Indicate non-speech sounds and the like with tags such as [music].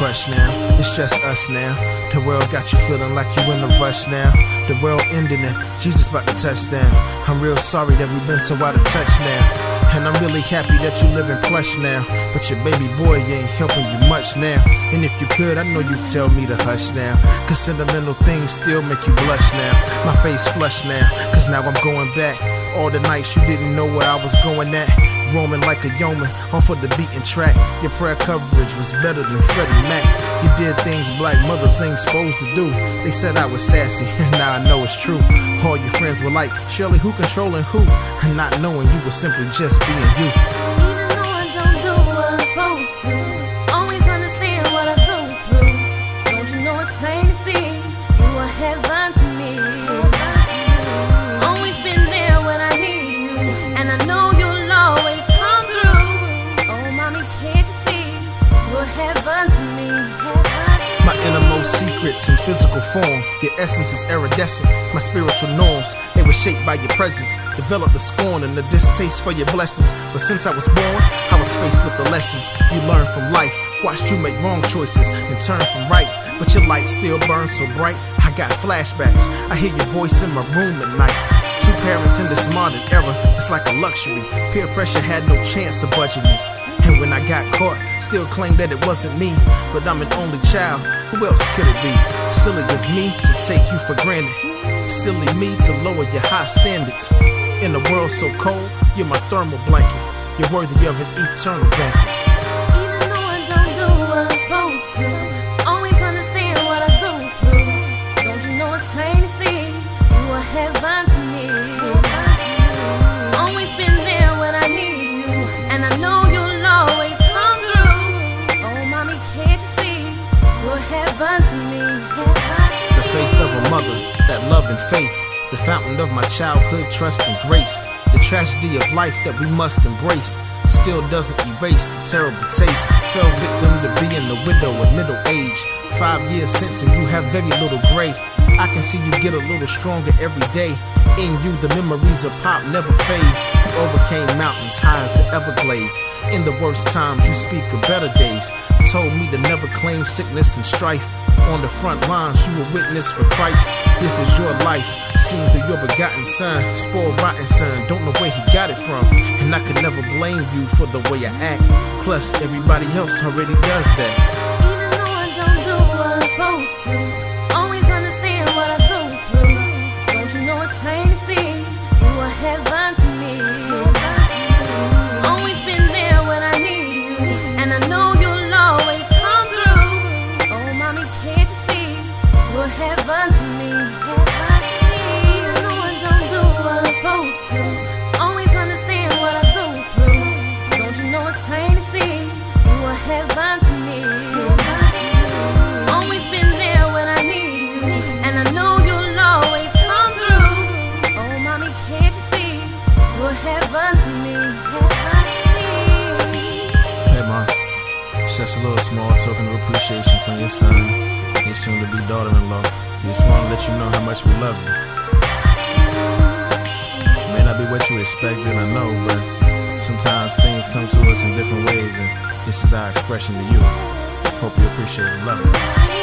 crush now. It's just us now. The world got you feeling like you in a rush now. The world ending and Jesus about to touch down. I'm real sorry that we've been so out of touch now. And I'm really happy that you live in plush now. But your baby boy ain't helping you much now. And if you could, I know you'd tell me to hush now. Cause sentimental things still make you blush now. My face flush now, cause now I'm going back. All the nights you didn't know where I was going at. Roaming like a yeoman off of the beaten track. Your prayer coverage was better than Freddie Mac. You did things black mothers ain't supposed to do. They said I was sassy, [laughs] and now I know it's true. All your friends were like, Shirley, who controlling who? And not knowing you were simply just being you. In physical form. Your essence is iridescent. My spiritual norms, they were shaped by your presence. Developed the scorn and the distaste for your blessings. But since I was born, I was faced with the lessons you learn from life. Watched you make wrong choices and turn from right. But your light still burns so bright. I got flashbacks. I hear your voice in my room at night. Two parents in this modern era, it's like a luxury. Peer pressure had no chance of budging me. And when I got caught, still claimed that it wasn't me. But I'm an only child, who else could it be? Silly of me to take you for granted. Silly me to lower your high standards. In a world so cold, you're my thermal blanket. You're worthy of an eternal banquet. Even though I don't do what I'm supposed to, can't you see you're heaven to me? The faith of a mother, that love and faith, the fountain of my childhood trust and grace. The tragedy of life that we must embrace still doesn't erase the terrible taste. Fell victim to being the widow at middle age. Five years since, and you have very little gray. I can see you get a little stronger every day. In you, the memories of pop never fade. Overcame mountains high as the Everglades. In the worst times, you speak of better days. Told me to never claim sickness and strife. On the front lines, you were witness for Christ. This is your life, seen through your begotten son. Spoiled rotten son, don't know where he got it from. And I could never blame you for the way I act. Plus, everybody else already does that. Heaven to me? Hey, Mom. Just a little small token of appreciation from your son, your soon to be daughter in law. We Just want to let you know how much we love you. May not be what you expected, I know, but sometimes things come to us in different ways, and this is our expression to you. Hope you appreciate it. Love it.